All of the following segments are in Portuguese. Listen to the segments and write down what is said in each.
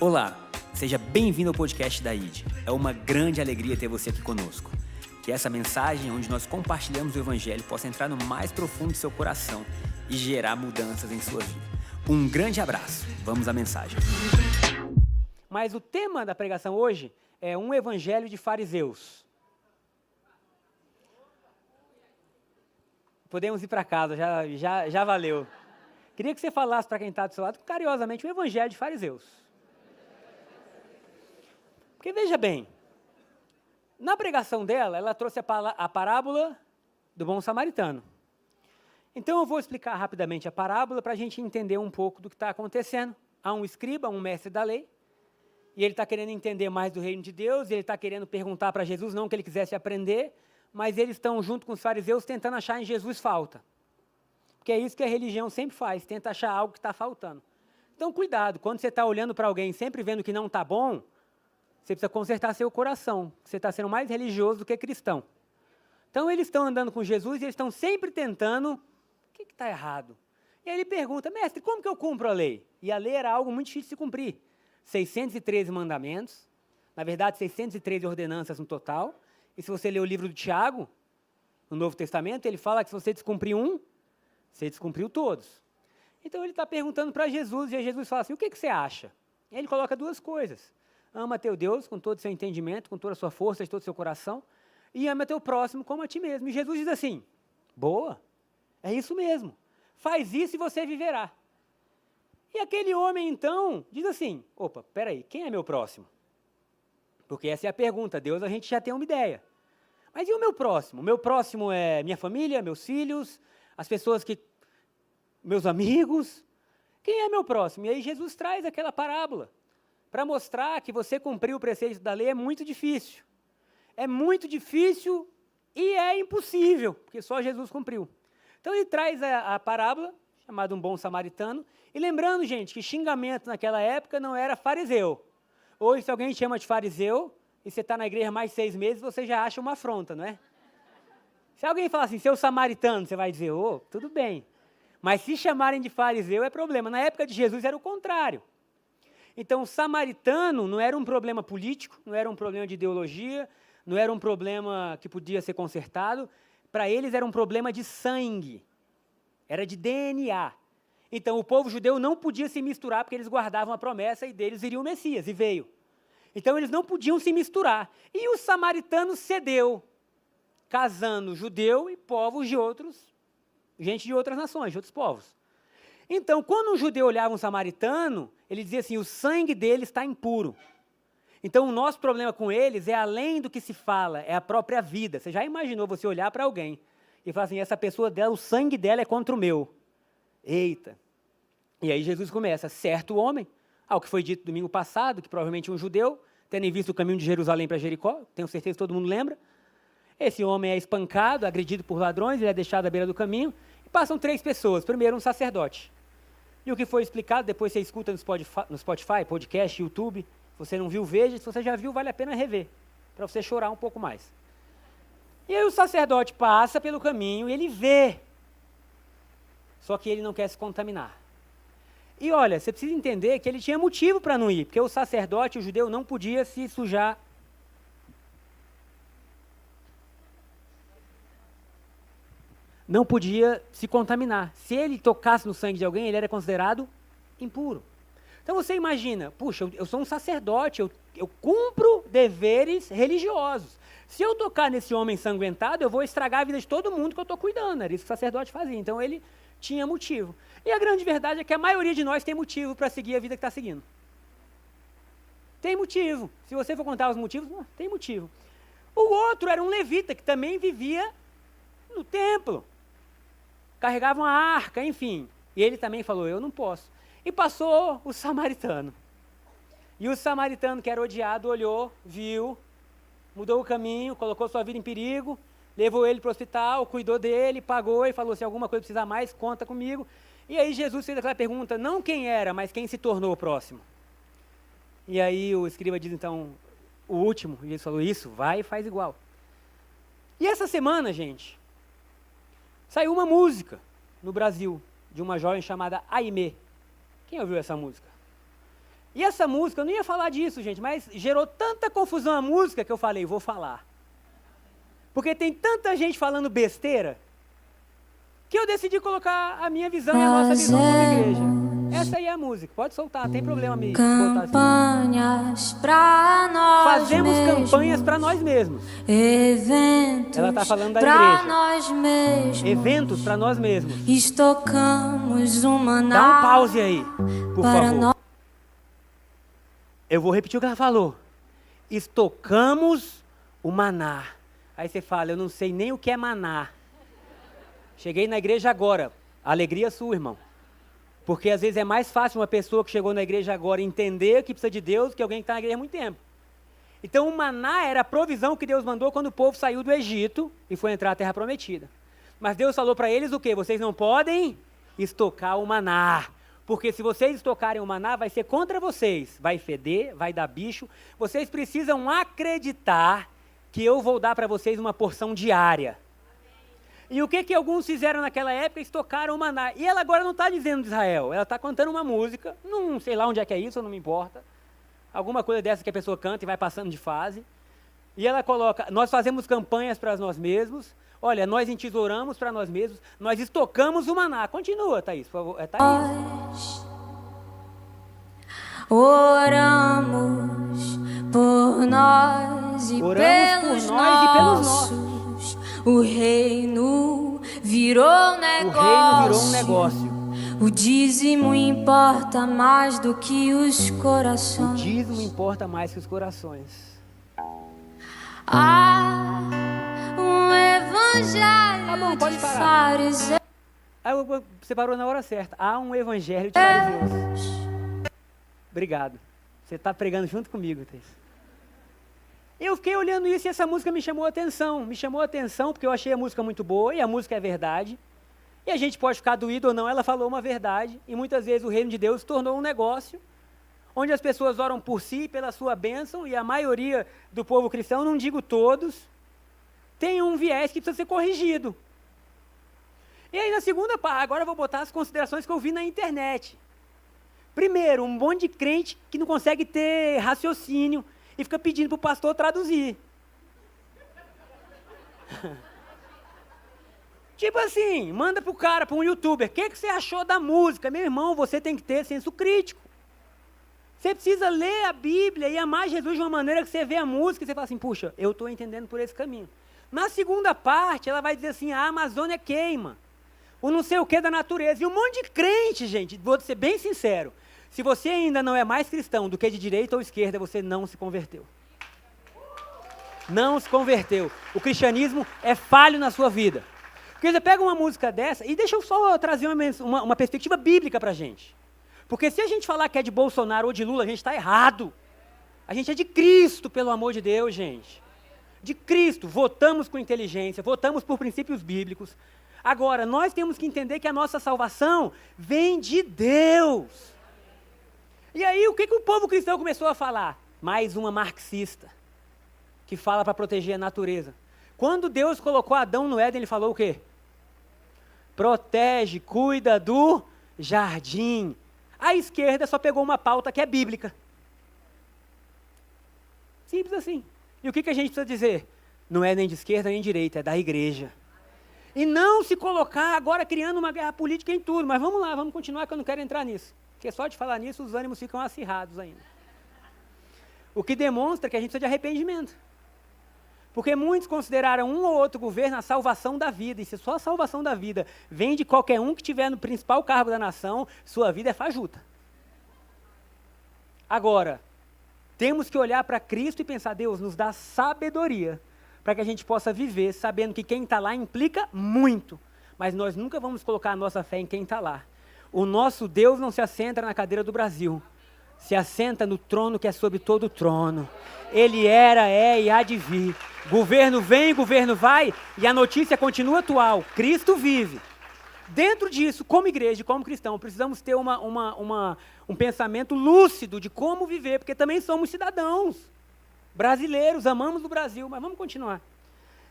Olá, seja bem-vindo ao podcast da ID. É uma grande alegria ter você aqui conosco. Que essa mensagem, onde nós compartilhamos o Evangelho, possa entrar no mais profundo do seu coração e gerar mudanças em sua vida. Um grande abraço. Vamos à mensagem. Mas o tema da pregação hoje é um evangelho de fariseus. Podemos ir para casa, já, já, já valeu. Queria que você falasse para quem está do seu lado, carinhosamente, o evangelho de fariseus. Porque veja bem, na pregação dela, ela trouxe a, parábola do bom samaritano. Então eu vou explicar rapidamente a parábola para a gente entender um pouco do que está acontecendo. Há um escriba, um mestre da lei, e ele está querendo entender mais do reino de Deus, e ele está querendo perguntar para Jesus, não que ele quisesse aprender, mas eles estão junto com os fariseus tentando achar em Jesus falta. Porque é isso que a religião sempre faz, tenta achar algo que está faltando. Então cuidado, quando você está olhando para alguém sempre vendo que não está bom, você precisa consertar seu coração. Você está sendo mais religioso do que cristão. Então eles estão andando com Jesus e eles estão sempre tentando. O que está errado? E aí ele pergunta, mestre, como que eu cumpro a lei? E a lei era algo muito difícil de cumprir. 613 mandamentos, na verdade 613 ordenanças no total. E se você ler o livro do Tiago, no Novo Testamento, ele fala que se você descumprir um, você descumpriu todos. Então ele está perguntando para Jesus, e Jesus fala assim: o que, que você acha? E ele coloca duas coisas. Ama teu Deus com todo o seu entendimento, com toda a sua força, de todo o seu coração, e ama teu próximo como a ti mesmo. E Jesus diz assim: boa, é isso mesmo. Faz isso e você viverá. E aquele homem então diz assim: opa, peraí, quem é meu próximo? Porque essa é a pergunta. Deus a gente já tem uma ideia. Mas e o meu próximo? O meu próximo é minha família, meus filhos, as pessoas que. meus amigos. Quem é meu próximo? E aí Jesus traz aquela parábola para mostrar que você cumprir o preceito da lei é muito difícil. É muito difícil e é impossível, porque só Jesus cumpriu. Então ele traz a, a parábola, chamada um bom samaritano, e lembrando, gente, que xingamento naquela época não era fariseu. Hoje, se alguém chama de fariseu, e você está na igreja mais seis meses, você já acha uma afronta, não é? Se alguém falar assim, seu samaritano, você vai dizer, ô, oh, tudo bem. Mas se chamarem de fariseu é problema. Na época de Jesus era o contrário. Então, o samaritano não era um problema político, não era um problema de ideologia, não era um problema que podia ser consertado. Para eles era um problema de sangue, era de DNA. Então, o povo judeu não podia se misturar porque eles guardavam a promessa e deles viria o Messias, e veio. Então, eles não podiam se misturar. E o samaritano cedeu, casando judeu e povos de outros, gente de outras nações, de outros povos. Então, quando um judeu olhava um samaritano, ele dizia assim: o sangue dele está impuro. Então, o nosso problema com eles é além do que se fala, é a própria vida. Você já imaginou você olhar para alguém e falar assim: essa pessoa o sangue dela é contra o meu. Eita. E aí Jesus começa: certo homem, ao que foi dito domingo passado, que provavelmente um judeu, tendo visto o caminho de Jerusalém para Jericó, tenho certeza que todo mundo lembra. Esse homem é espancado, agredido por ladrões, ele é deixado à beira do caminho, e passam três pessoas. Primeiro, um sacerdote. E o que foi explicado, depois você escuta no Spotify, no Spotify, podcast, YouTube. Se você não viu, veja. Se você já viu, vale a pena rever, para você chorar um pouco mais. E aí o sacerdote passa pelo caminho e ele vê. Só que ele não quer se contaminar. E olha, você precisa entender que ele tinha motivo para não ir, porque o sacerdote, o judeu, não podia se sujar não podia se contaminar. Se ele tocasse no sangue de alguém, ele era considerado impuro. Então você imagina, puxa, eu, sou um sacerdote, eu, eu cumpro deveres religiosos. Se eu tocar nesse homem ensanguentado, eu vou estragar a vida de todo mundo que eu estou cuidando. Era isso que o sacerdote fazia. Então ele tinha motivo. E a grande verdade é que a maioria de nós tem motivo para seguir a vida que está seguindo. Tem motivo. Se você for contar os motivos, tem motivo. O outro era um levita que também vivia no templo carregavam a arca, enfim. E ele também falou: Eu não posso. E passou o samaritano. E o samaritano, que era odiado, olhou, viu, mudou o caminho, colocou sua vida em perigo, levou ele para o hospital, cuidou dele, pagou e falou: Se alguma coisa precisar mais, conta comigo. E aí Jesus fez aquela pergunta, não quem era, mas quem se tornou o próximo. E aí o escriba diz então, o último, e Jesus falou: Isso, vai e faz igual. E essa semana, gente, Saiu uma música no Brasil de uma jovem chamada Aimee. Quem ouviu essa música? E essa música, eu não ia falar disso, gente, mas gerou tanta confusão a música que eu falei, vou falar. Porque tem tanta gente falando besteira que eu decidi colocar a minha visão e a nossa visão como igreja. Essa aí é a música, pode soltar, não tem problema me Campanhas assim. para nós Fazemos mesmos. campanhas para nós mesmos. Eventos Ela tá falando da pra igreja. nós mesmos. Eventos para nós mesmos. Estocamos uma Dá um pause aí, por favor. nós. Eu vou repetir o que ela falou. Estocamos o maná. Aí você fala, eu não sei nem o que é maná. Cheguei na igreja agora. Alegria sua, irmão. Porque às vezes é mais fácil uma pessoa que chegou na igreja agora entender que precisa de Deus que alguém que está na igreja há muito tempo. Então o maná era a provisão que Deus mandou quando o povo saiu do Egito e foi entrar na terra prometida. Mas Deus falou para eles o quê? Vocês não podem estocar o maná. Porque se vocês estocarem o maná, vai ser contra vocês. Vai feder, vai dar bicho. Vocês precisam acreditar que eu vou dar para vocês uma porção diária. E o que, que alguns fizeram naquela época? Estocaram o maná. E ela agora não está dizendo de Israel, ela está cantando uma música, não sei lá onde é que é isso, não me importa. Alguma coisa dessa que a pessoa canta e vai passando de fase. E ela coloca: nós fazemos campanhas para nós mesmos, olha, nós entesouramos para nós mesmos, nós estocamos o maná. Continua, Thaís, por favor. É Thaís. nós. Oramos por nós e Oramos por pelos nós e pelos nossos. O reino virou O negócio. reino virou um negócio. O dízimo importa mais do que os O corações. dízimo importa mais que os corações. Há um evangelho Tá bom, pode de parar. fariseus. Eu- você parou na hora certa. Há um evangelho de fariseus. Obrigado. Você está pregando junto comigo, Thaís. Eu fiquei olhando isso e essa música me chamou a atenção. Me chamou a atenção porque eu achei a música muito boa e a música é verdade. E a gente pode ficar doído ou não, ela falou uma verdade. E muitas vezes o reino de Deus se tornou um negócio onde as pessoas oram por si, pela sua bênção, e a maioria do povo cristão, não digo todos, tem um viés que precisa ser corrigido. E aí na segunda parte, agora eu vou botar as considerações que eu vi na internet. Primeiro, um monte de crente que não consegue ter raciocínio e fica pedindo para o pastor traduzir. tipo assim, manda pro cara, para um youtuber, o que, que você achou da música? Meu irmão, você tem que ter senso crítico. Você precisa ler a Bíblia e amar Jesus de uma maneira que você vê a música e você fala assim, puxa, eu estou entendendo por esse caminho. Na segunda parte, ela vai dizer assim, a Amazônia queima. O não sei o que da natureza. E um monte de crente, gente, vou ser bem sincero. Se você ainda não é mais cristão do que de direita ou esquerda, você não se converteu. Não se converteu. O cristianismo é falho na sua vida. Porque você pega uma música dessa, e deixa eu só trazer uma, uma, uma perspectiva bíblica para a gente. Porque se a gente falar que é de Bolsonaro ou de Lula, a gente está errado. A gente é de Cristo, pelo amor de Deus, gente. De Cristo. Votamos com inteligência, votamos por princípios bíblicos. Agora, nós temos que entender que a nossa salvação vem de Deus. E aí, o que, que o povo cristão começou a falar? Mais uma marxista, que fala para proteger a natureza. Quando Deus colocou Adão no Éden, ele falou o quê? Protege, cuida do jardim. A esquerda só pegou uma pauta que é bíblica. Simples assim. E o que, que a gente precisa dizer? Não é nem de esquerda nem de direita, é da igreja. E não se colocar agora criando uma guerra política em tudo. Mas vamos lá, vamos continuar que eu não quero entrar nisso. Porque só de falar nisso os ânimos ficam acirrados ainda. O que demonstra que a gente precisa de arrependimento. Porque muitos consideraram um ou outro governo a salvação da vida. E se só a salvação da vida vem de qualquer um que estiver no principal cargo da nação, sua vida é fajuta. Agora, temos que olhar para Cristo e pensar, Deus, nos dá sabedoria para que a gente possa viver sabendo que quem está lá implica muito. Mas nós nunca vamos colocar a nossa fé em quem está lá. O nosso Deus não se assenta na cadeira do Brasil. Se assenta no trono que é sobre todo o trono. Ele era, é e há de vir. Governo vem, governo vai, e a notícia continua atual. Cristo vive. Dentro disso, como igreja, como cristão, precisamos ter uma, uma, uma, um pensamento lúcido de como viver, porque também somos cidadãos brasileiros, amamos o Brasil, mas vamos continuar.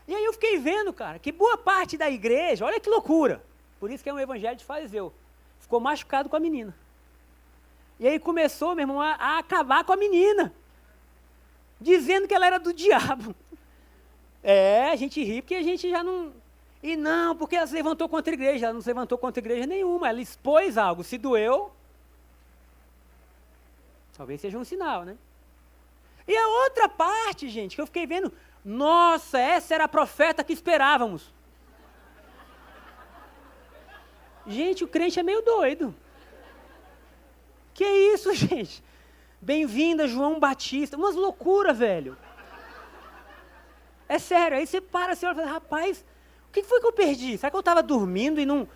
E aí eu fiquei vendo, cara, que boa parte da igreja, olha que loucura, por isso que é um evangelho de fariseu, ficou machucado com a menina. E aí começou, meu irmão, a, a acabar com a menina. Dizendo que ela era do diabo. É, a gente ri porque a gente já não. E não, porque ela se levantou contra a igreja. Ela não se levantou contra a igreja nenhuma. Ela expôs algo. Se doeu, talvez seja um sinal, né? E a outra parte, gente, que eu fiquei vendo, nossa, essa era a profeta que esperávamos. Gente, o crente é meio doido. Que isso, gente? Bem-vinda, João Batista. Umas loucuras, velho. É sério. Aí você para assim e fala, rapaz, o que foi que eu perdi? Será que eu estava dormindo e não.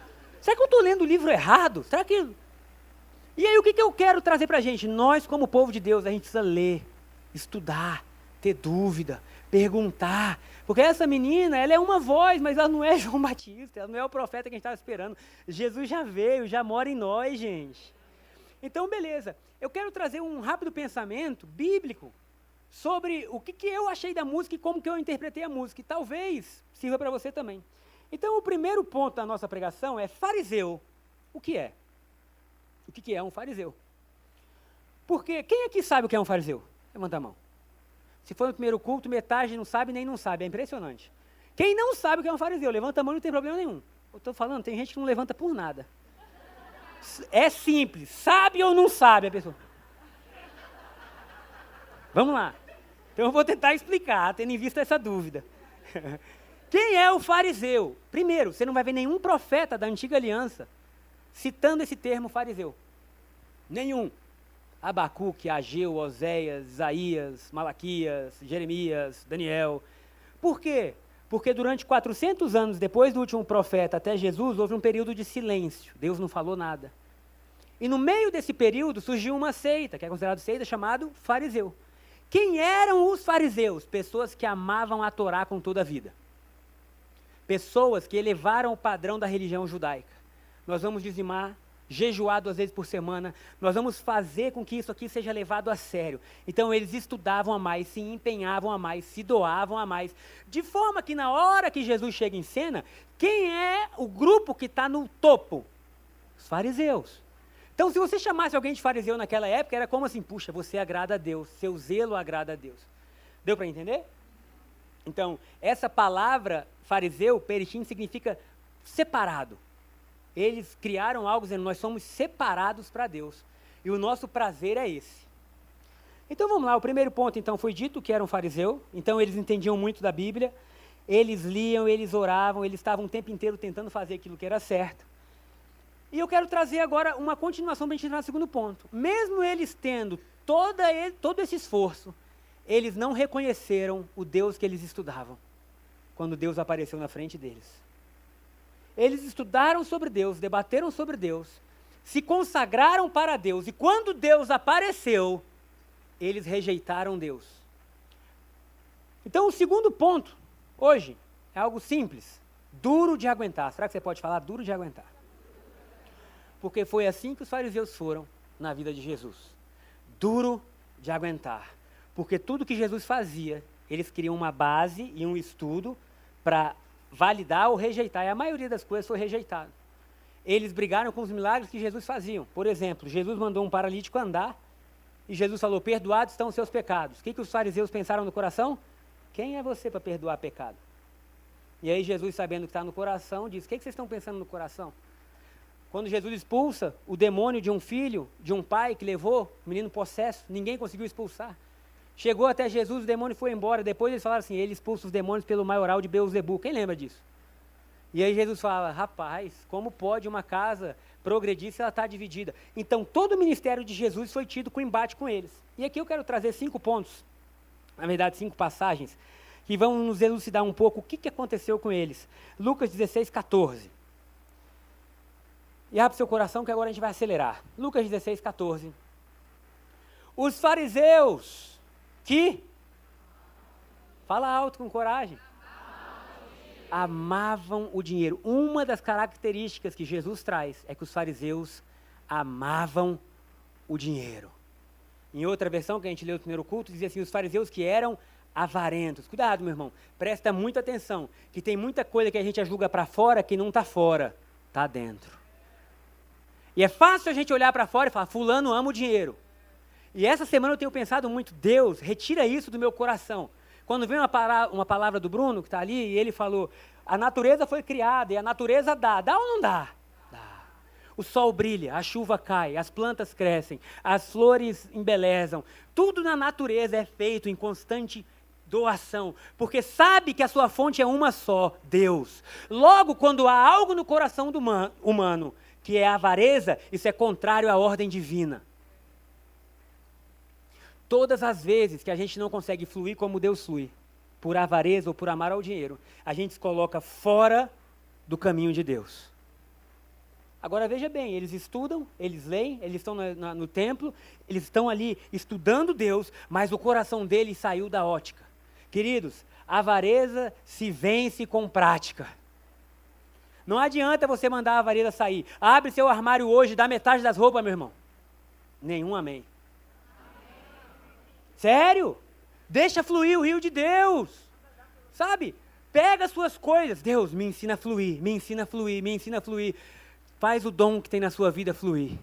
Será que eu estou lendo o livro errado? Será que. E aí o que, que eu quero trazer para a gente? Nós, como povo de Deus, a gente precisa ler estudar, ter dúvida, perguntar. Porque essa menina, ela é uma voz, mas ela não é João Batista, ela não é o profeta que a gente estava esperando. Jesus já veio, já mora em nós, gente. Então, beleza. Eu quero trazer um rápido pensamento bíblico sobre o que, que eu achei da música e como que eu interpretei a música. E talvez sirva para você também. Então, o primeiro ponto da nossa pregação é fariseu. O que é? O que, que é um fariseu? Porque quem aqui sabe o que é um fariseu? Levanta a mão. Se for no primeiro culto, metade não sabe nem não sabe. É impressionante. Quem não sabe o que é um fariseu, levanta a mão e não tem problema nenhum. Eu estou falando, tem gente que não levanta por nada. É simples. Sabe ou não sabe a pessoa? Vamos lá. Então eu vou tentar explicar, tendo em vista essa dúvida. Quem é o fariseu? Primeiro, você não vai ver nenhum profeta da antiga aliança citando esse termo fariseu. Nenhum. Abacuque, Ageu, Oséias, Isaías, Malaquias, Jeremias, Daniel. Por quê? Porque durante 400 anos depois do último profeta até Jesus, houve um período de silêncio. Deus não falou nada. E no meio desse período surgiu uma seita, que é considerada seita, chamado fariseu. Quem eram os fariseus? Pessoas que amavam a Torá com toda a vida. Pessoas que elevaram o padrão da religião judaica. Nós vamos dizimar jejuar duas vezes por semana, nós vamos fazer com que isso aqui seja levado a sério. Então eles estudavam a mais, se empenhavam a mais, se doavam a mais, de forma que na hora que Jesus chega em cena, quem é o grupo que está no topo? Os fariseus. Então, se você chamasse alguém de fariseu naquela época, era como assim: puxa, você agrada a Deus, seu zelo agrada a Deus. Deu para entender? Então, essa palavra fariseu, peritim, significa separado. Eles criaram algo dizendo: nós somos separados para Deus. E o nosso prazer é esse. Então vamos lá, o primeiro ponto então foi dito que era um fariseu, então eles entendiam muito da Bíblia, eles liam, eles oravam, eles estavam o tempo inteiro tentando fazer aquilo que era certo. E eu quero trazer agora uma continuação para a gente entrar no segundo ponto. Mesmo eles tendo toda todo esse esforço, eles não reconheceram o Deus que eles estudavam, quando Deus apareceu na frente deles. Eles estudaram sobre Deus, debateram sobre Deus, se consagraram para Deus, e quando Deus apareceu, eles rejeitaram Deus. Então, o segundo ponto, hoje, é algo simples, duro de aguentar. Será que você pode falar duro de aguentar? Porque foi assim que os fariseus foram na vida de Jesus. Duro de aguentar. Porque tudo que Jesus fazia, eles queriam uma base e um estudo para validar ou rejeitar. E a maioria das coisas foi rejeitado. Eles brigaram com os milagres que Jesus fazia. Por exemplo, Jesus mandou um paralítico andar e Jesus falou: Perdoados estão os seus pecados. O que, que os fariseus pensaram no coração? Quem é você para perdoar pecado? E aí Jesus, sabendo que está no coração, diz: O que, que vocês estão pensando no coração? Quando Jesus expulsa o demônio de um filho, de um pai que levou o menino possesso, ninguém conseguiu expulsar. Chegou até Jesus, o demônio foi embora. Depois eles falaram assim: ele expulsa os demônios pelo maioral de Beuzebu. Quem lembra disso? E aí Jesus fala: rapaz, como pode uma casa progredir se ela está dividida? Então todo o ministério de Jesus foi tido com embate com eles. E aqui eu quero trazer cinco pontos, na verdade, cinco passagens, que vão nos elucidar um pouco o que, que aconteceu com eles. Lucas 16, 14. E abre seu coração que agora a gente vai acelerar. Lucas 16, 14. Os fariseus que fala alto com coragem. Amavam o dinheiro. Uma das características que Jesus traz é que os fariseus amavam o dinheiro. Em outra versão que a gente leu no primeiro culto, dizia assim: os fariseus que eram avarentos. Cuidado, meu irmão, presta muita atenção, que tem muita coisa que a gente julga para fora que não está fora, está dentro. E é fácil a gente olhar para fora e falar: Fulano ama o dinheiro. E essa semana eu tenho pensado muito: Deus, retira isso do meu coração. Quando vem uma, uma palavra do Bruno, que está ali, e ele falou: a natureza foi criada e a natureza dá. Dá ou não dá? Dá. O sol brilha, a chuva cai, as plantas crescem, as flores embelezam. Tudo na natureza é feito em constante doação, porque sabe que a sua fonte é uma só, Deus. Logo, quando há algo no coração do humano que é avareza, isso é contrário à ordem divina. Todas as vezes que a gente não consegue fluir como Deus flui, por avareza ou por amar ao dinheiro, a gente se coloca fora do caminho de Deus. Agora veja bem, eles estudam, eles leem, eles estão no, no, templo, eles estão ali estudando Deus, mas o coração deles saiu da ótica. Queridos, avareza se vence com prática. Não adianta você mandar a avareza sair. Abre seu armário hoje, dá metade das roupas, meu irmão. Nenhum amém. Sério? Deixa fluir o rio de Deus. Sabe? Pega as suas coisas. Deus, me ensina a fluir, me ensina a fluir, me ensina a fluir. Faz o dom que tem na sua vida fluir.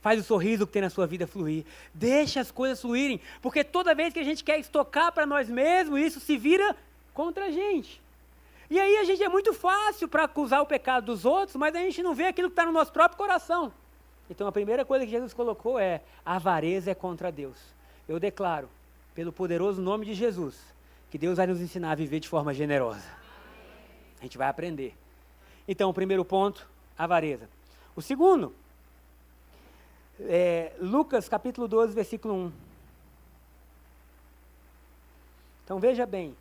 Faz o sorriso que tem na sua vida fluir. Deixa as coisas fluírem. Porque toda vez que a gente quer estocar para nós mesmos, isso se vira contra a gente. E aí a gente é muito fácil para acusar o pecado dos outros, mas a gente não vê aquilo que está no nosso próprio coração. Então a primeira coisa que Jesus colocou é: a avareza é contra Deus eu declaro, pelo poderoso nome de Jesus, que Deus vai nos ensinar a viver de forma generosa. A gente vai aprender. Então, o primeiro ponto, avareza. O segundo, é Lucas capítulo 12, versículo 1. Então veja bem,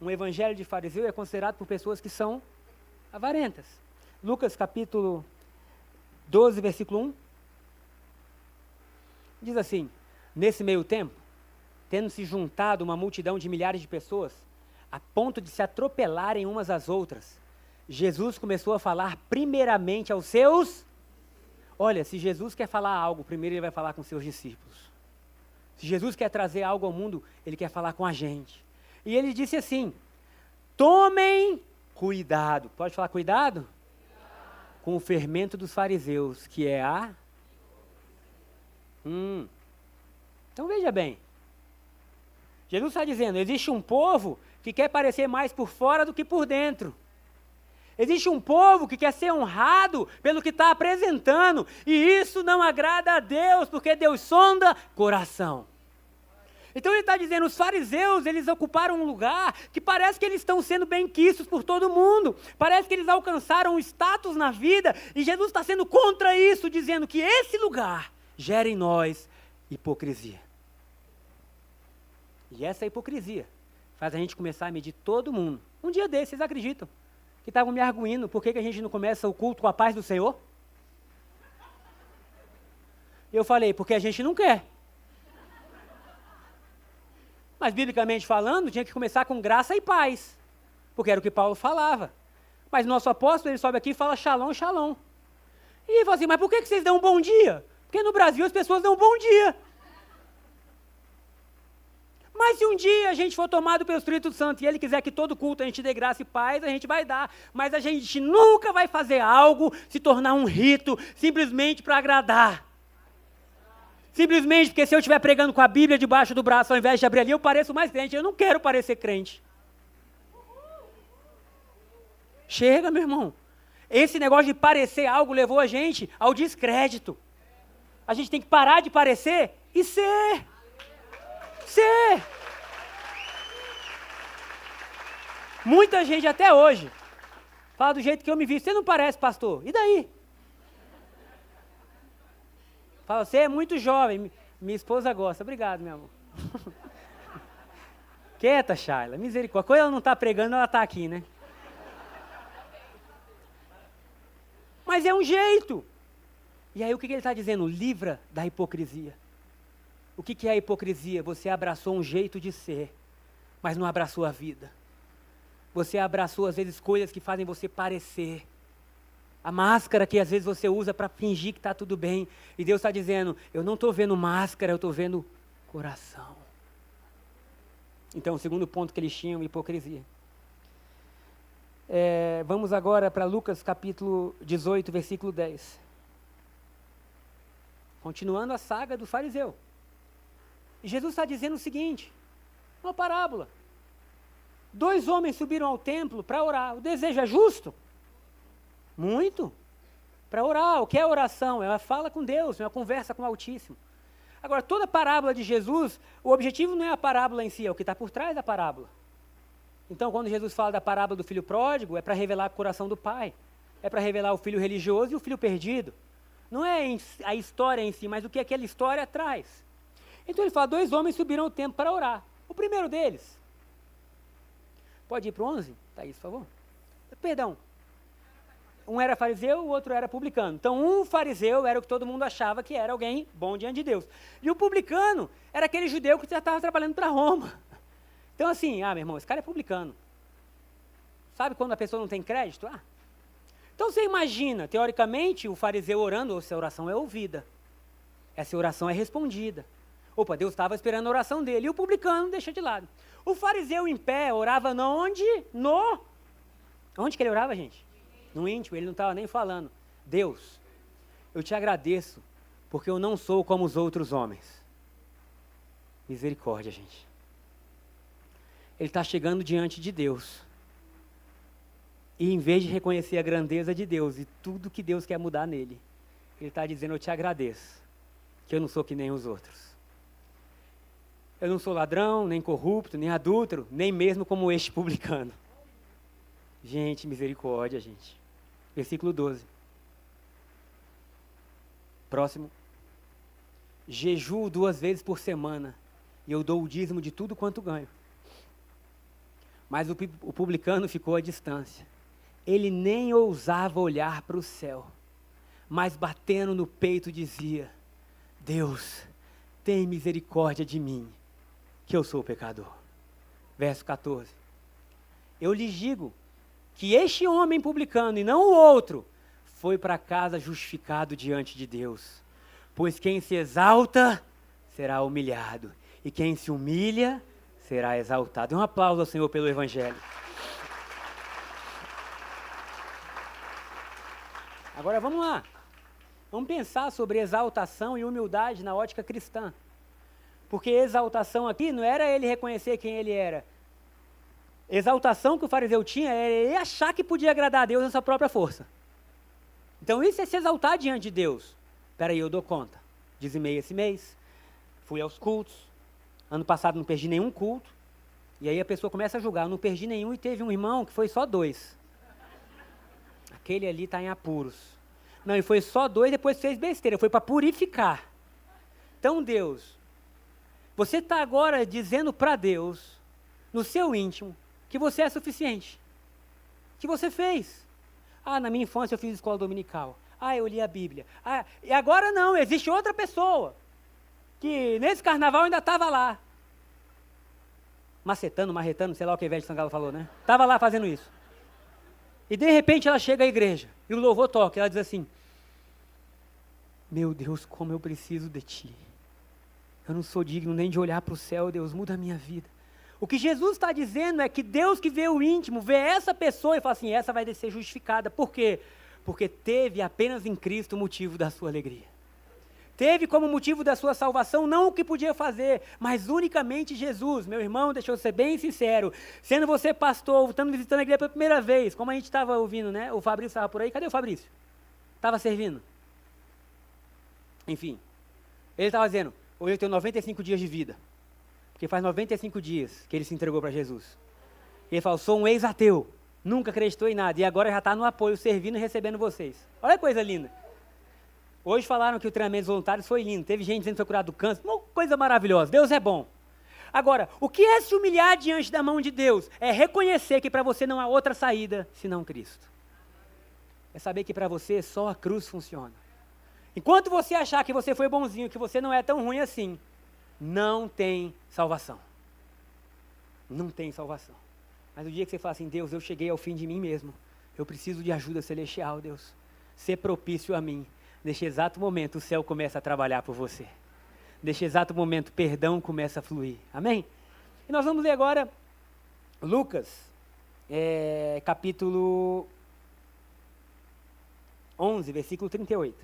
um evangelho de fariseu é considerado por pessoas que são avarentas. Lucas capítulo 12, versículo 1. Diz assim: Nesse meio tempo, tendo se juntado uma multidão de milhares de pessoas, a ponto de se atropelarem umas às outras, Jesus começou a falar primeiramente aos seus. Olha, se Jesus quer falar algo, primeiro ele vai falar com seus discípulos. Se Jesus quer trazer algo ao mundo, ele quer falar com a gente. E ele disse assim: tomem cuidado. Pode falar cuidado? Com o fermento dos fariseus, que é a. Hum. Então veja bem. Jesus está dizendo: existe um povo que quer parecer mais por fora do que por dentro. Existe um povo que quer ser honrado pelo que está apresentando, e isso não agrada a Deus, porque Deus sonda coração. Então ele está dizendo, os fariseus, eles ocuparam um lugar que parece que eles estão sendo bem quistos por todo mundo. Parece que eles alcançaram um status na vida, e Jesus está sendo contra isso, dizendo que esse lugar gera em nós hipocrisia. E essa hipocrisia faz a gente começar a medir todo mundo. Um dia desses, vocês acreditam? Que estavam me arguindo, por que, que a gente não começa o culto com a paz do Senhor? Eu falei, porque a gente não quer. Mas, biblicamente falando, tinha que começar com graça e paz. Porque era o que Paulo falava. Mas nosso apóstolo, ele sobe aqui e fala shalom, shalom. E ele fala assim, mas por que, que vocês dão um bom dia? Porque no Brasil as pessoas dão um bom dia. Mas se um dia a gente for tomado pelo Espírito Santo e ele quiser que todo culto a gente dê graça e paz, a gente vai dar. Mas a gente nunca vai fazer algo se tornar um rito simplesmente para agradar. Simplesmente porque se eu estiver pregando com a Bíblia debaixo do braço ao invés de abrir ali, eu pareço mais crente. Eu não quero parecer crente. Chega, meu irmão. Esse negócio de parecer algo levou a gente ao descrédito. A gente tem que parar de parecer e ser ser. Muita gente até hoje fala do jeito que eu me vi. Você não parece pastor. E daí? Fala, você é muito jovem. Minha esposa gosta. Obrigado, meu amor. Quieta, Shaila. Misericórdia. Quando ela não está pregando, ela está aqui, né? Mas é um jeito. E aí o que ele está dizendo? Livra da hipocrisia. O que, é a hipocrisia? Você abraçou um jeito de ser, mas não abraçou a vida. Você abraçou, às vezes, coisas que fazem você parecer. A máscara que às vezes você usa para fingir que está tudo bem. E Deus está dizendo: Eu não estou vendo máscara, eu estou vendo coração. Então, o segundo ponto que eles tinham, hipocrisia. É, vamos agora para Lucas capítulo 18, versículo 10. Continuando a saga do fariseu. Jesus está dizendo o seguinte: uma parábola. Dois homens subiram ao templo para orar. O desejo é justo? Muito. Para orar. O que é oração? É uma fala com Deus, é uma conversa com o Altíssimo. Agora, toda parábola de Jesus, o objetivo não é a parábola em si, é o que está por trás da parábola. Então, quando Jesus fala da parábola do filho pródigo, é para revelar o coração do pai. É para revelar o filho religioso e o filho perdido. Não é a história em si, mas o que aquela história traz. Então ele fala: dois homens subiram ao templo para orar. O primeiro deles. Pode ir para o 11? Thaís, por favor. Perdão. Um era fariseu, o outro era publicano. Então, um fariseu era o que todo mundo achava que era alguém bom diante de Deus. E o publicano era aquele judeu que já estava trabalhando para Roma. Então, assim, ah, meu irmão, esse cara é publicano. Sabe quando a pessoa não tem crédito? Ah. Então, você imagina, teoricamente, o fariseu orando, essa oração é ouvida. Essa oração é respondida. Opa, Deus estava esperando a oração dele. E o publicano deixa de lado. O fariseu em pé orava onde? No. Onde que ele orava, gente? No íntimo, ele não estava nem falando. Deus, eu te agradeço, porque eu não sou como os outros homens. Misericórdia, gente. Ele está chegando diante de Deus. E em vez de reconhecer a grandeza de Deus e tudo que Deus quer mudar nele, ele está dizendo: Eu te agradeço, que eu não sou que nem os outros. Eu não sou ladrão, nem corrupto, nem adúltero, nem mesmo como este publicano. Gente, misericórdia, gente. Versículo 12. Próximo. Jejuo duas vezes por semana e eu dou o dízimo de tudo quanto ganho. Mas o, o publicano ficou à distância. Ele nem ousava olhar para o céu, mas batendo no peito dizia: Deus, tem misericórdia de mim, que eu sou pecador. Verso 14. Eu lhes digo que este homem publicano e não o outro foi para casa justificado diante de Deus. Pois quem se exalta será humilhado, e quem se humilha será exaltado. Um aplauso ao Senhor pelo Evangelho. Agora vamos lá. Vamos pensar sobre exaltação e humildade na ótica cristã. Porque exaltação aqui não era ele reconhecer quem ele era. Exaltação que o fariseu tinha era ele achar que podia agradar a Deus na sua própria força. Então isso é se exaltar diante de Deus. Espera aí, eu dou conta. Dizimei esse mês, fui aos cultos. Ano passado não perdi nenhum culto. E aí a pessoa começa a julgar, eu não perdi nenhum e teve um irmão que foi só dois. Aquele ali está em apuros. Não, e foi só dois, depois fez besteira, foi para purificar. Então Deus, você está agora dizendo para Deus, no seu íntimo, que você é suficiente. Que você fez. Ah, na minha infância eu fiz escola dominical. Ah, eu li a Bíblia. Ah, e agora não, existe outra pessoa que nesse carnaval ainda estava lá. Macetando, marretando, sei lá o que o velho de Sangalo falou, né? Estava lá fazendo isso. E de repente ela chega à igreja e o louvor toca. Ela diz assim: Meu Deus, como eu preciso de ti. Eu não sou digno nem de olhar para o céu, Deus, muda a minha vida. O que Jesus está dizendo é que Deus que vê o íntimo, vê essa pessoa e fala assim: essa vai ser justificada. Por quê? Porque teve apenas em Cristo o motivo da sua alegria. Teve como motivo da sua salvação não o que podia fazer, mas unicamente Jesus. Meu irmão, deixa eu ser bem sincero. Sendo você pastor, estando visitando a igreja pela primeira vez, como a gente estava ouvindo, né? O Fabrício estava por aí. Cadê o Fabrício? Estava servindo. Enfim. Ele estava dizendo: Hoje eu tenho 95 dias de vida. Porque faz 95 dias que ele se entregou para Jesus. E ele falou: sou um ex-ateu. Nunca acreditou em nada. E agora já está no apoio, servindo e recebendo vocês. Olha que coisa linda. Hoje falaram que o treinamento voluntário foi lindo. Teve gente dizendo que foi curado do câncer. Uma coisa maravilhosa. Deus é bom. Agora, o que é se humilhar diante da mão de Deus? É reconhecer que para você não há outra saída senão Cristo. É saber que para você só a cruz funciona. Enquanto você achar que você foi bonzinho, que você não é tão ruim assim, não tem salvação. Não tem salvação. Mas o dia que você fala assim, Deus, eu cheguei ao fim de mim mesmo. Eu preciso de ajuda celestial, Deus. Ser propício a mim. Neste exato momento, o céu começa a trabalhar por você. Neste exato momento, perdão começa a fluir. Amém? E nós vamos ler agora Lucas, é, capítulo 11, versículo 38.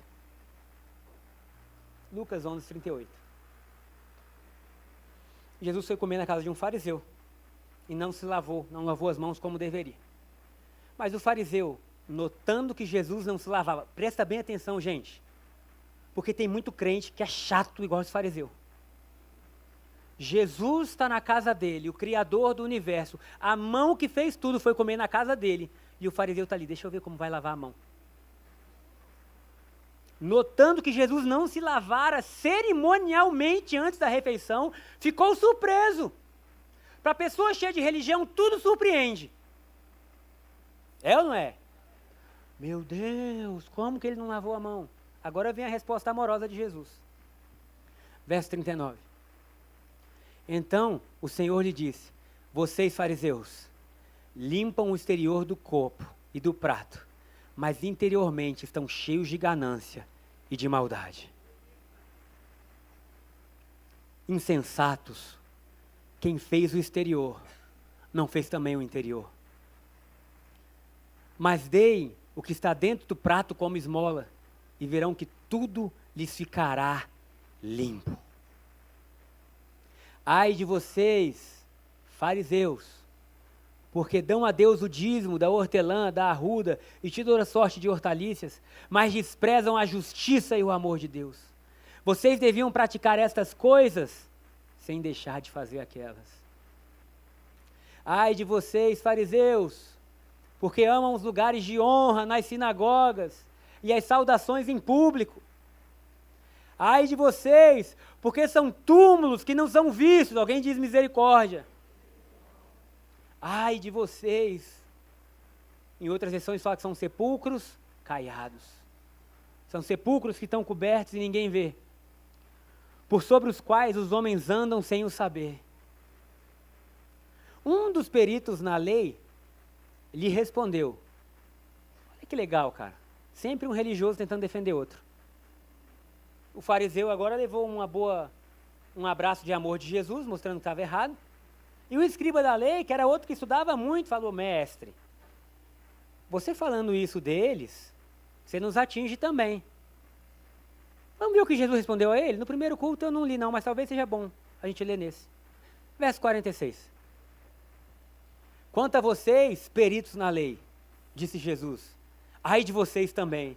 Lucas 11, 38. Jesus foi comer na casa de um fariseu e não se lavou, não lavou as mãos como deveria. Mas o fariseu, notando que Jesus não se lavava, presta bem atenção, gente, porque tem muito crente que é chato igual esse fariseu. Jesus está na casa dele, o Criador do universo. A mão que fez tudo foi comer na casa dele. E o fariseu está ali, deixa eu ver como vai lavar a mão. Notando que Jesus não se lavara cerimonialmente antes da refeição, ficou surpreso. Para pessoa cheia de religião, tudo surpreende. É ou não é? Meu Deus, como que ele não lavou a mão? Agora vem a resposta amorosa de Jesus. Verso 39. Então o Senhor lhe disse: Vocês, fariseus, limpam o exterior do corpo e do prato, mas interiormente estão cheios de ganância e de maldade. Insensatos, quem fez o exterior não fez também o interior. Mas deem o que está dentro do prato como esmola, e verão que tudo lhes ficará limpo. Ai de vocês, fariseus, porque dão a Deus o dízimo da hortelã, da arruda e de toda sorte de hortaliças, mas desprezam a justiça e o amor de Deus. Vocês deviam praticar estas coisas sem deixar de fazer aquelas. Ai de vocês, fariseus, porque amam os lugares de honra nas sinagogas e as saudações em público. Ai de vocês, porque são túmulos que não são vistos. Alguém diz misericórdia. Ai de vocês. Em outras versões fala que são sepulcros caiados. São sepulcros que estão cobertos e ninguém vê. Por sobre os quais os homens andam sem o saber. Um dos peritos na lei lhe respondeu: Olha que legal, cara. Sempre um religioso tentando defender outro o fariseu agora levou uma boa, um abraço de amor de Jesus, mostrando que estava errado. E o escriba da lei, que era outro que estudava muito, falou: Mestre, você falando isso deles, você nos atinge também. Vamos ver o que Jesus respondeu a ele? No primeiro culto eu não li, não, mas talvez seja bom a gente ler nesse. Verso 46. Quanto a vocês, peritos na lei, disse Jesus, ai de vocês também.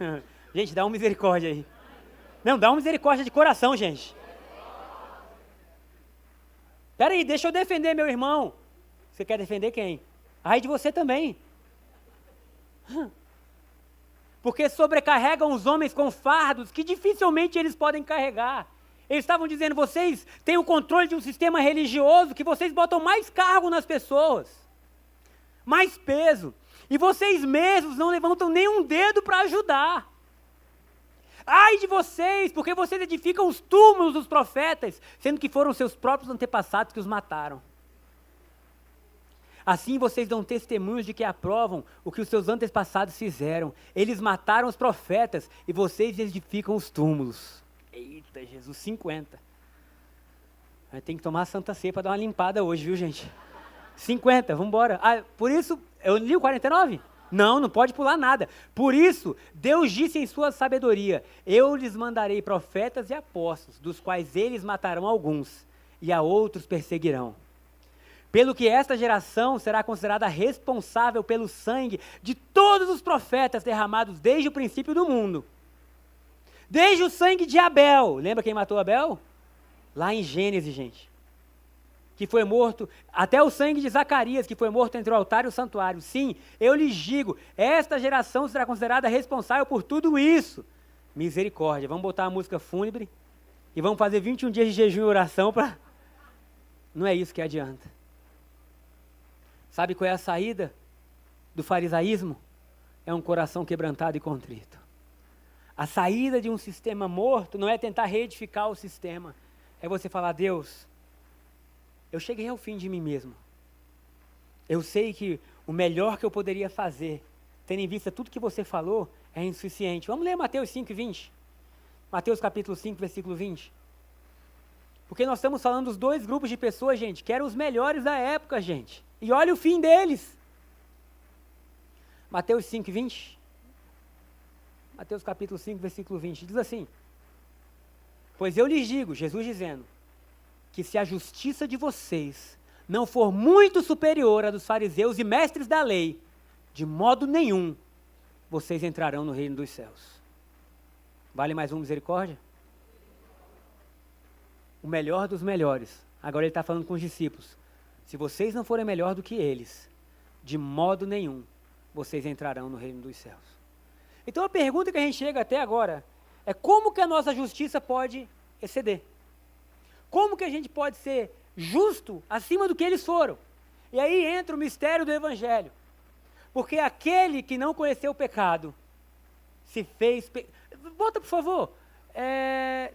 gente, dá uma misericórdia aí. Não, dá uma misericórdia de coração, gente. Peraí, deixa eu defender meu irmão. Você quer defender quem? Ai de você também. Porque sobrecarregam os homens com fardos que dificilmente eles podem carregar. Eles estavam dizendo, vocês têm o controle de um sistema religioso que vocês botam mais cargo nas pessoas, mais peso. E vocês mesmos não levantam nenhum dedo para ajudar. Ai de vocês, porque vocês edificam os túmulos dos profetas, sendo que foram seus próprios antepassados que os mataram. Assim vocês dão testemunhos de que aprovam o que os seus antepassados fizeram. Eles mataram os profetas e vocês edificam os túmulos. Eita, Jesus, 50. Tem que tomar a Santa Ceia para dar uma limpada hoje, viu, gente? 50, vamos embora. Ah, por isso, eu li o 49? Não, não pode pular nada. Por isso, Deus disse em sua sabedoria: Eu lhes mandarei profetas e apóstolos, dos quais eles matarão alguns, e a outros perseguirão. Pelo que esta geração será considerada responsável pelo sangue de todos os profetas derramados desde o princípio do mundo. Desde o sangue de Abel. Lembra quem matou Abel? Lá em Gênesis, gente que foi morto, até o sangue de Zacarias, que foi morto entre o altar e o santuário. Sim, eu lhes digo, esta geração será considerada responsável por tudo isso. Misericórdia. Vamos botar a música fúnebre e vamos fazer 21 dias de jejum e oração para. Não é isso que adianta. Sabe qual é a saída do farisaísmo? É um coração quebrantado e contrito. A saída de um sistema morto não é tentar reedificar o sistema, é você falar, Deus, eu cheguei ao fim de mim mesmo. Eu sei que o melhor que eu poderia fazer, tendo em vista tudo que você falou, é insuficiente. Vamos ler Mateus 5, 20. Mateus capítulo 5, versículo 20. Porque nós estamos falando dos dois grupos de pessoas, gente, que eram os melhores da época, gente. E olha o fim deles. Mateus 5, 20. Mateus capítulo 5, versículo 20. Diz assim: Pois eu lhes digo, Jesus dizendo, que se a justiça de vocês não for muito superior à dos fariseus e mestres da lei, de modo nenhum vocês entrarão no reino dos céus. Vale mais um misericórdia? O melhor dos melhores. Agora ele está falando com os discípulos. Se vocês não forem melhor do que eles, de modo nenhum vocês entrarão no reino dos céus. Então a pergunta que a gente chega até agora é como que a nossa justiça pode exceder? Como que a gente pode ser justo acima do que eles foram? E aí entra o mistério do evangelho. Porque aquele que não conheceu o pecado se fez. Pe... Volta, por favor. É...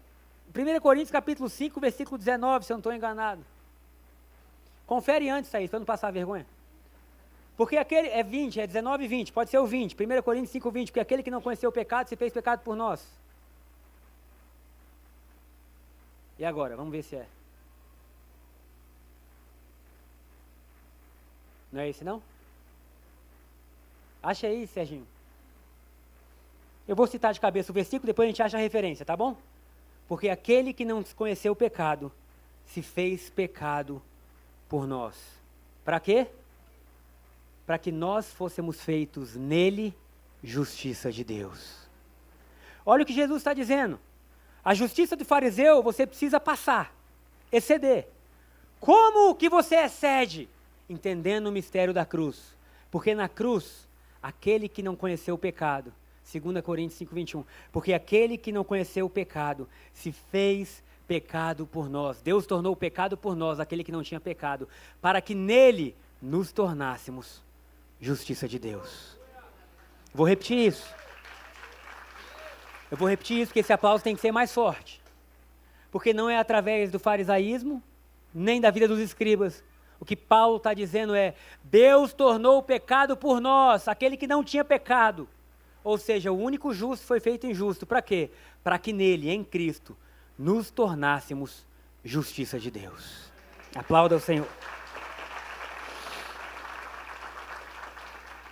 1 Coríntios capítulo 5, versículo 19, se eu não estou enganado. Confere antes aí, para não passar vergonha. Porque aquele é 20, é 19 e 20, pode ser o 20. 1 Coríntios 5, 20, porque aquele que não conheceu o pecado se fez pecado por nós. E agora? Vamos ver se é. Não é esse não? Acha aí, Serginho. Eu vou citar de cabeça o versículo, depois a gente acha a referência, tá bom? Porque aquele que não conheceu o pecado se fez pecado por nós. Para quê? Para que nós fôssemos feitos nele justiça de Deus. Olha o que Jesus está dizendo. A justiça do fariseu você precisa passar, exceder. Como que você excede? Entendendo o mistério da cruz. Porque na cruz aquele que não conheceu o pecado. 2 Coríntios 5, 21. Porque aquele que não conheceu o pecado se fez pecado por nós. Deus tornou o pecado por nós, aquele que não tinha pecado, para que nele nos tornássemos justiça de Deus. Vou repetir isso. Eu vou repetir isso, porque esse aplauso tem que ser mais forte. Porque não é através do farisaísmo, nem da vida dos escribas, o que Paulo está dizendo é: Deus tornou o pecado por nós, aquele que não tinha pecado. Ou seja, o único justo foi feito injusto. Para quê? Para que nele, em Cristo, nos tornássemos justiça de Deus. Aplauda o Senhor.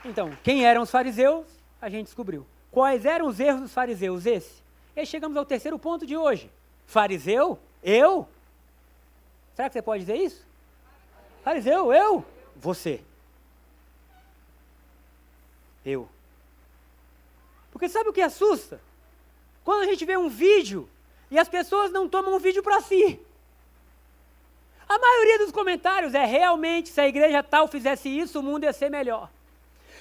Então, quem eram os fariseus? A gente descobriu. Quais eram os erros dos fariseus? Esse. E aí chegamos ao terceiro ponto de hoje. Fariseu? Eu? Será que você pode dizer isso? Fariseu, eu? Você. Eu. Porque sabe o que assusta? Quando a gente vê um vídeo e as pessoas não tomam um vídeo para si. A maioria dos comentários é realmente se a igreja tal fizesse isso, o mundo ia ser melhor.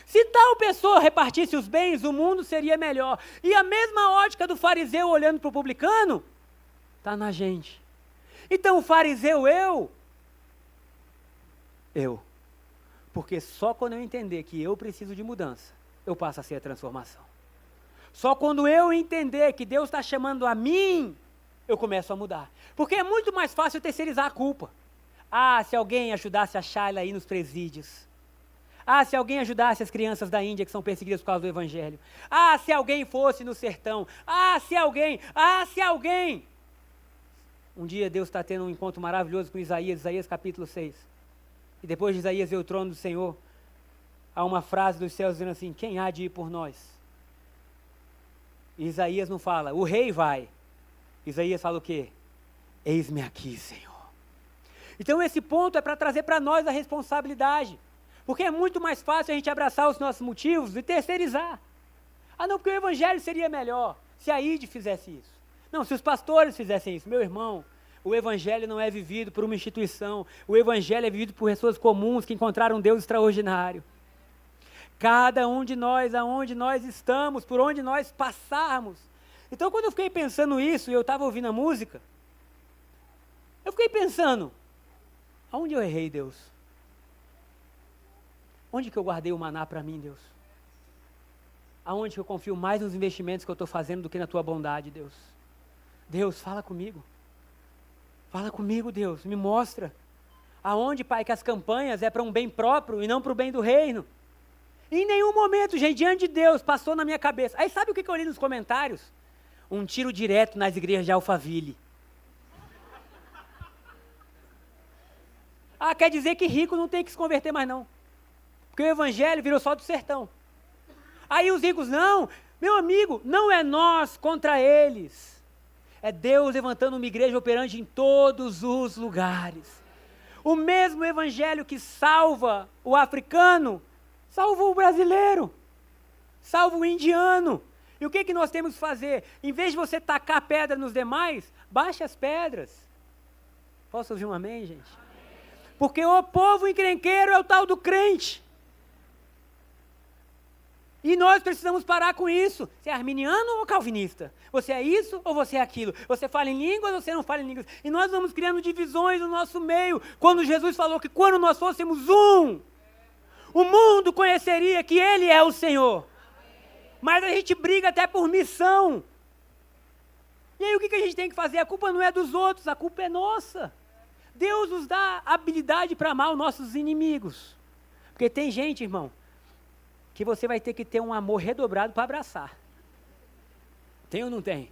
Se tal pessoa repartisse os bens, o mundo seria melhor. E a mesma ótica do fariseu olhando para o publicano está na gente. Então o fariseu eu eu. Porque só quando eu entender que eu preciso de mudança, eu passo a ser a transformação. Só quando eu entender que Deus está chamando a mim, eu começo a mudar. Porque é muito mais fácil terceirizar a culpa. Ah, se alguém ajudasse a Shaila aí nos presídios. Ah, se alguém ajudasse as crianças da Índia que são perseguidas por causa do Evangelho. Ah, se alguém fosse no sertão. Ah, se alguém. Ah, se alguém. Um dia Deus está tendo um encontro maravilhoso com Isaías, Isaías capítulo 6. E depois de Isaías ver o trono do Senhor, há uma frase dos céus dizendo assim: Quem há de ir por nós? E Isaías não fala, o rei vai. Isaías fala o quê? Eis-me aqui, Senhor. Então esse ponto é para trazer para nós a responsabilidade. Porque é muito mais fácil a gente abraçar os nossos motivos e terceirizar. Ah, não, porque o evangelho seria melhor se a ID fizesse isso. Não, se os pastores fizessem isso. Meu irmão, o Evangelho não é vivido por uma instituição. O Evangelho é vivido por pessoas comuns que encontraram um Deus extraordinário. Cada um de nós, aonde nós estamos, por onde nós passarmos. Então, quando eu fiquei pensando isso e eu estava ouvindo a música, eu fiquei pensando: aonde eu errei, Deus? Onde que eu guardei o maná para mim, Deus? Aonde que eu confio mais nos investimentos que eu estou fazendo do que na tua bondade, Deus? Deus, fala comigo. Fala comigo, Deus, me mostra. Aonde, Pai, que as campanhas é para um bem próprio e não para o bem do reino. Em nenhum momento, gente, diante de Deus, passou na minha cabeça. Aí sabe o que eu li nos comentários? Um tiro direto nas igrejas de Alphaville. Ah, quer dizer que rico não tem que se converter mais não. Porque o evangelho virou só do sertão. Aí os ricos, não, meu amigo, não é nós contra eles. É Deus levantando uma igreja operante em todos os lugares. O mesmo evangelho que salva o africano, salva o brasileiro, salva o indiano. E o que, que nós temos que fazer? Em vez de você tacar pedra nos demais, baixe as pedras. Posso ouvir um amém, gente? Porque o povo encrenqueiro é o tal do crente. E nós precisamos parar com isso. Você é arminiano ou calvinista? Você é isso ou você é aquilo? Você fala em línguas ou você não fala em línguas? E nós vamos criando divisões no nosso meio. Quando Jesus falou que quando nós fôssemos um, o mundo conheceria que Ele é o Senhor. Mas a gente briga até por missão. E aí o que a gente tem que fazer? A culpa não é dos outros, a culpa é nossa. Deus nos dá habilidade para amar os nossos inimigos. Porque tem gente, irmão, que você vai ter que ter um amor redobrado para abraçar. Tem ou não tem?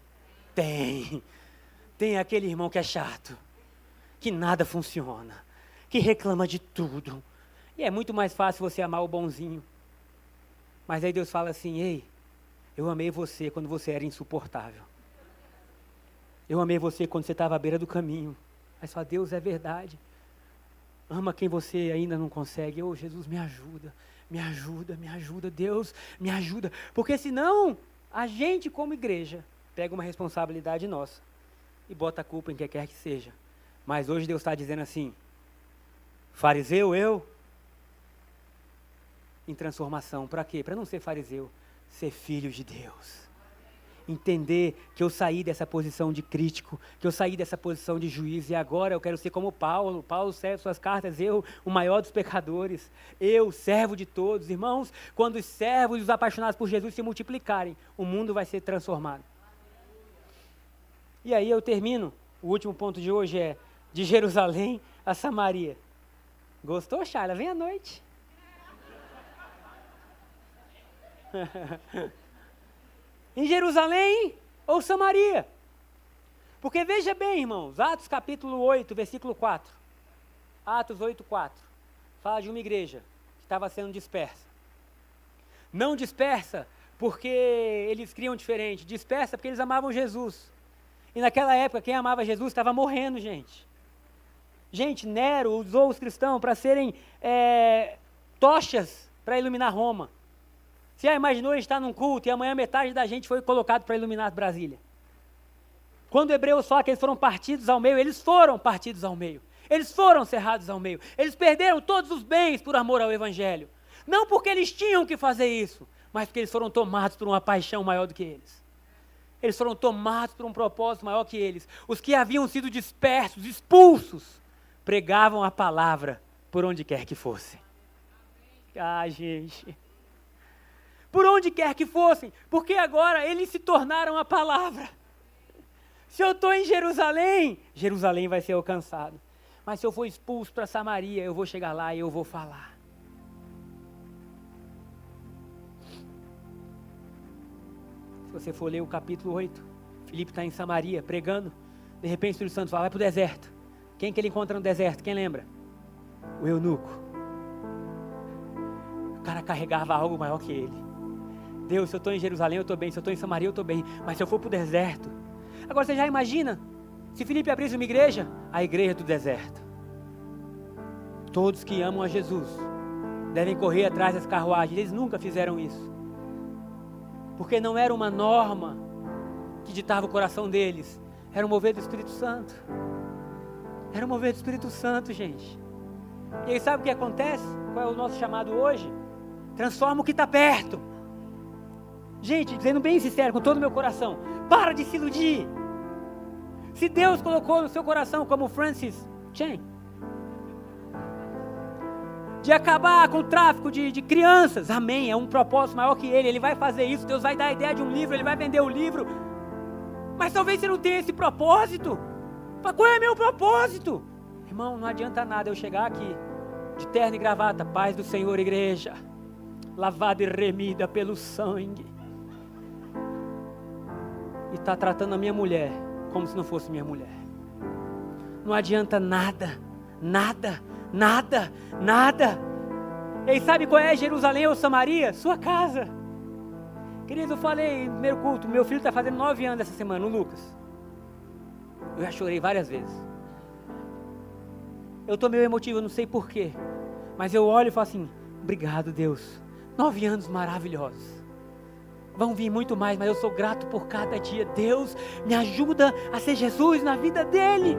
Tem. Tem aquele irmão que é chato, que nada funciona, que reclama de tudo. E é muito mais fácil você amar o bonzinho. Mas aí Deus fala assim: ei, eu amei você quando você era insuportável. Eu amei você quando você estava à beira do caminho. Aí fala, Deus é verdade. Ama quem você ainda não consegue. Oh, Jesus, me ajuda, me ajuda, me ajuda, Deus, me ajuda. Porque senão, a gente como igreja pega uma responsabilidade nossa e bota a culpa em quem quer que seja. Mas hoje Deus está dizendo assim: fariseu eu, em transformação. Para quê? Para não ser fariseu, ser filho de Deus entender que eu saí dessa posição de crítico, que eu saí dessa posição de juiz e agora eu quero ser como Paulo. Paulo serve suas cartas, eu, o maior dos pecadores, eu, servo de todos. Irmãos, quando os servos e os apaixonados por Jesus se multiplicarem, o mundo vai ser transformado. E aí eu termino. O último ponto de hoje é de Jerusalém a Samaria. Gostou, Charla? Vem à noite. em Jerusalém ou Samaria. Porque veja bem, irmãos, Atos capítulo 8, versículo 4. Atos 8, 4. Fala de uma igreja que estava sendo dispersa. Não dispersa porque eles criam diferente, dispersa porque eles amavam Jesus. E naquela época, quem amava Jesus estava morrendo, gente. Gente, Nero usou os cristãos para serem é, tochas para iluminar Roma. Você já imaginou a gente estar num culto e amanhã metade da gente foi colocado para iluminar Brasília? Quando o hebreu só que eles foram partidos ao meio, eles foram partidos ao meio. Eles foram cerrados ao meio. Eles perderam todos os bens por amor ao Evangelho. Não porque eles tinham que fazer isso, mas porque eles foram tomados por uma paixão maior do que eles. Eles foram tomados por um propósito maior que eles. Os que haviam sido dispersos, expulsos, pregavam a palavra por onde quer que fosse. Ah, gente por onde quer que fossem, porque agora eles se tornaram a palavra. Se eu estou em Jerusalém, Jerusalém vai ser alcançado. Mas se eu for expulso para Samaria, eu vou chegar lá e eu vou falar. Se você for ler o capítulo 8, Filipe está em Samaria pregando. De repente o Espírito Santo fala, vai para o deserto. Quem que ele encontra no deserto? Quem lembra? O eunuco. O cara carregava algo maior que ele. Deus, se eu estou em Jerusalém, eu estou bem. Se eu estou em Samaria, eu estou bem. Mas se eu for para o deserto. Agora você já imagina? Se Felipe abrisse uma igreja, a igreja do deserto. Todos que amam a Jesus devem correr atrás das carruagens. Eles nunca fizeram isso. Porque não era uma norma que ditava o coração deles. Era o mover do Espírito Santo. Era o mover do Espírito Santo, gente. E aí sabe o que acontece? Qual é o nosso chamado hoje? Transforma o que está perto. Gente, dizendo bem sincero, com todo o meu coração, para de se iludir. Se Deus colocou no seu coração, como Francis Chen, de acabar com o tráfico de, de, crianças, amém, é um propósito maior que ele, ele vai fazer isso, Deus vai dar a ideia de um livro, ele vai vender o livro, mas talvez você não tenha esse propósito, qual é meu propósito? Irmão, não adianta nada eu chegar aqui, de terno e gravata, paz do Senhor, igreja, lavada e remida pelo sangue, e está tratando a minha mulher como se não fosse minha mulher. Não adianta nada, nada, nada, nada. E sabe qual é Jerusalém ou Samaria? Sua casa. Querido, eu falei no primeiro culto, meu filho está fazendo nove anos essa semana, o Lucas. Eu já chorei várias vezes. Eu estou meio emotivo, eu não sei porquê. Mas eu olho e falo assim: obrigado, Deus. Nove anos maravilhosos. Vão vir muito mais, mas eu sou grato por cada dia. Deus me ajuda a ser Jesus na vida dele.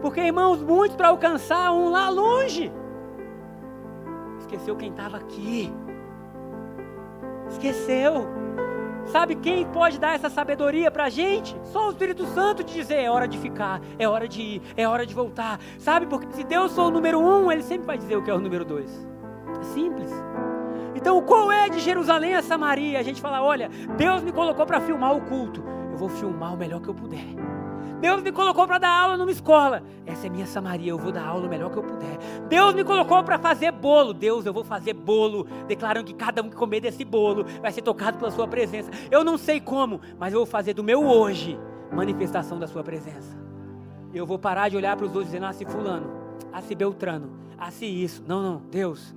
Porque, irmãos, muitos para alcançar um lá longe. Esqueceu quem estava aqui. Esqueceu. Sabe quem pode dar essa sabedoria para a gente? Só o Espírito Santo de dizer: é hora de ficar, é hora de ir, é hora de voltar. Sabe? Porque se Deus for o número um, Ele sempre vai dizer o que é o número dois. É simples. Então, qual é de Jerusalém a Samaria? A gente fala: olha, Deus me colocou para filmar o culto. Eu vou filmar o melhor que eu puder. Deus me colocou para dar aula numa escola. Essa é minha Samaria, eu vou dar aula o melhor que eu puder. Deus me colocou para fazer bolo. Deus, eu vou fazer bolo, declarando que cada um que comer desse bolo vai ser tocado pela sua presença. Eu não sei como, mas eu vou fazer do meu hoje manifestação da sua presença. Eu vou parar de olhar para os outros dizendo: "Ah, se fulano, ah, se Beltrano, ah, se isso". Não, não, Deus.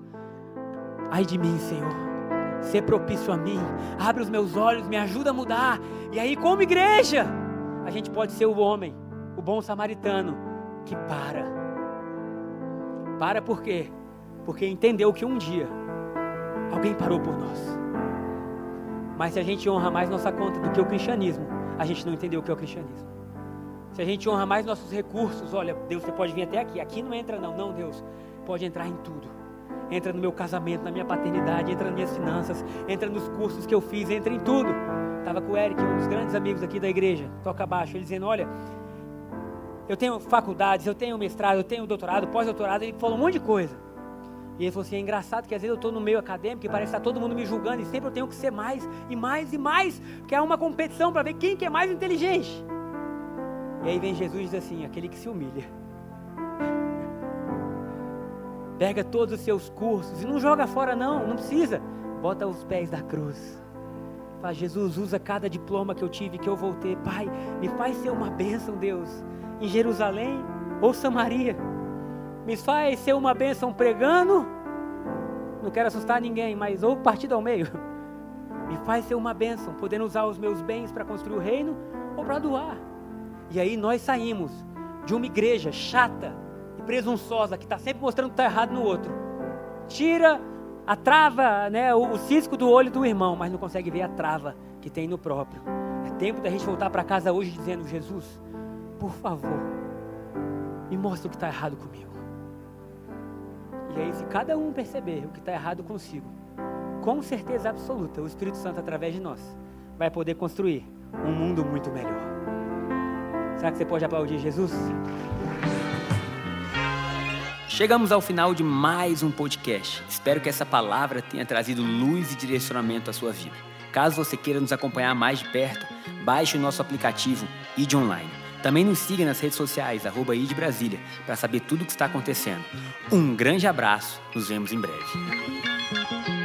Ai de mim, Senhor. Ser propício a mim, abre os meus olhos, me ajuda a mudar. E aí, como igreja, a gente pode ser o homem, o bom samaritano, que para. Para por quê? Porque entendeu que um dia alguém parou por nós. Mas se a gente honra mais nossa conta do que o cristianismo, a gente não entendeu o que é o cristianismo. Se a gente honra mais nossos recursos, olha, Deus, você pode vir até aqui. Aqui não entra, não. Não, Deus, pode entrar em tudo. Entra no meu casamento, na minha paternidade, entra nas minhas finanças, entra nos cursos que eu fiz, entra em tudo. Estava com o Eric, um dos grandes amigos aqui da igreja, toca abaixo, ele dizendo: Olha, eu tenho faculdades, eu tenho mestrado, eu tenho doutorado, pós-doutorado. Ele falou um monte de coisa. E ele falou assim: é engraçado que às vezes eu estou no meio acadêmico e parece que está todo mundo me julgando, e sempre eu tenho que ser mais e mais e mais, porque é uma competição para ver quem que é mais inteligente. E aí vem Jesus e diz assim: aquele que se humilha. Pega todos os seus cursos e não joga fora, não, não precisa. Bota os pés da cruz. Fala, Jesus, usa cada diploma que eu tive, que eu vou ter. Pai, me faz ser uma bênção, Deus, em Jerusalém ou Samaria. Me faz ser uma bênção pregando. Não quero assustar ninguém, mas ou partido ao meio. Me faz ser uma bênção, podendo usar os meus bens para construir o reino ou para doar. E aí nós saímos de uma igreja chata e presunçosa, que está sempre mostrando que está errado no outro. Tira a trava, né, o, o cisco do olho do irmão, mas não consegue ver a trava que tem no próprio. É tempo da gente voltar para casa hoje dizendo: Jesus, por favor, me mostra o que está errado comigo. E aí, se cada um perceber o que está errado consigo, com certeza absoluta, o Espírito Santo, através de nós, vai poder construir um mundo muito melhor. Será que você pode aplaudir Jesus? Chegamos ao final de mais um podcast. Espero que essa palavra tenha trazido luz e direcionamento à sua vida. Caso você queira nos acompanhar mais de perto, baixe o nosso aplicativo ID Online. Também nos siga nas redes sociais, arroba ID Brasília, para saber tudo o que está acontecendo. Um grande abraço, nos vemos em breve.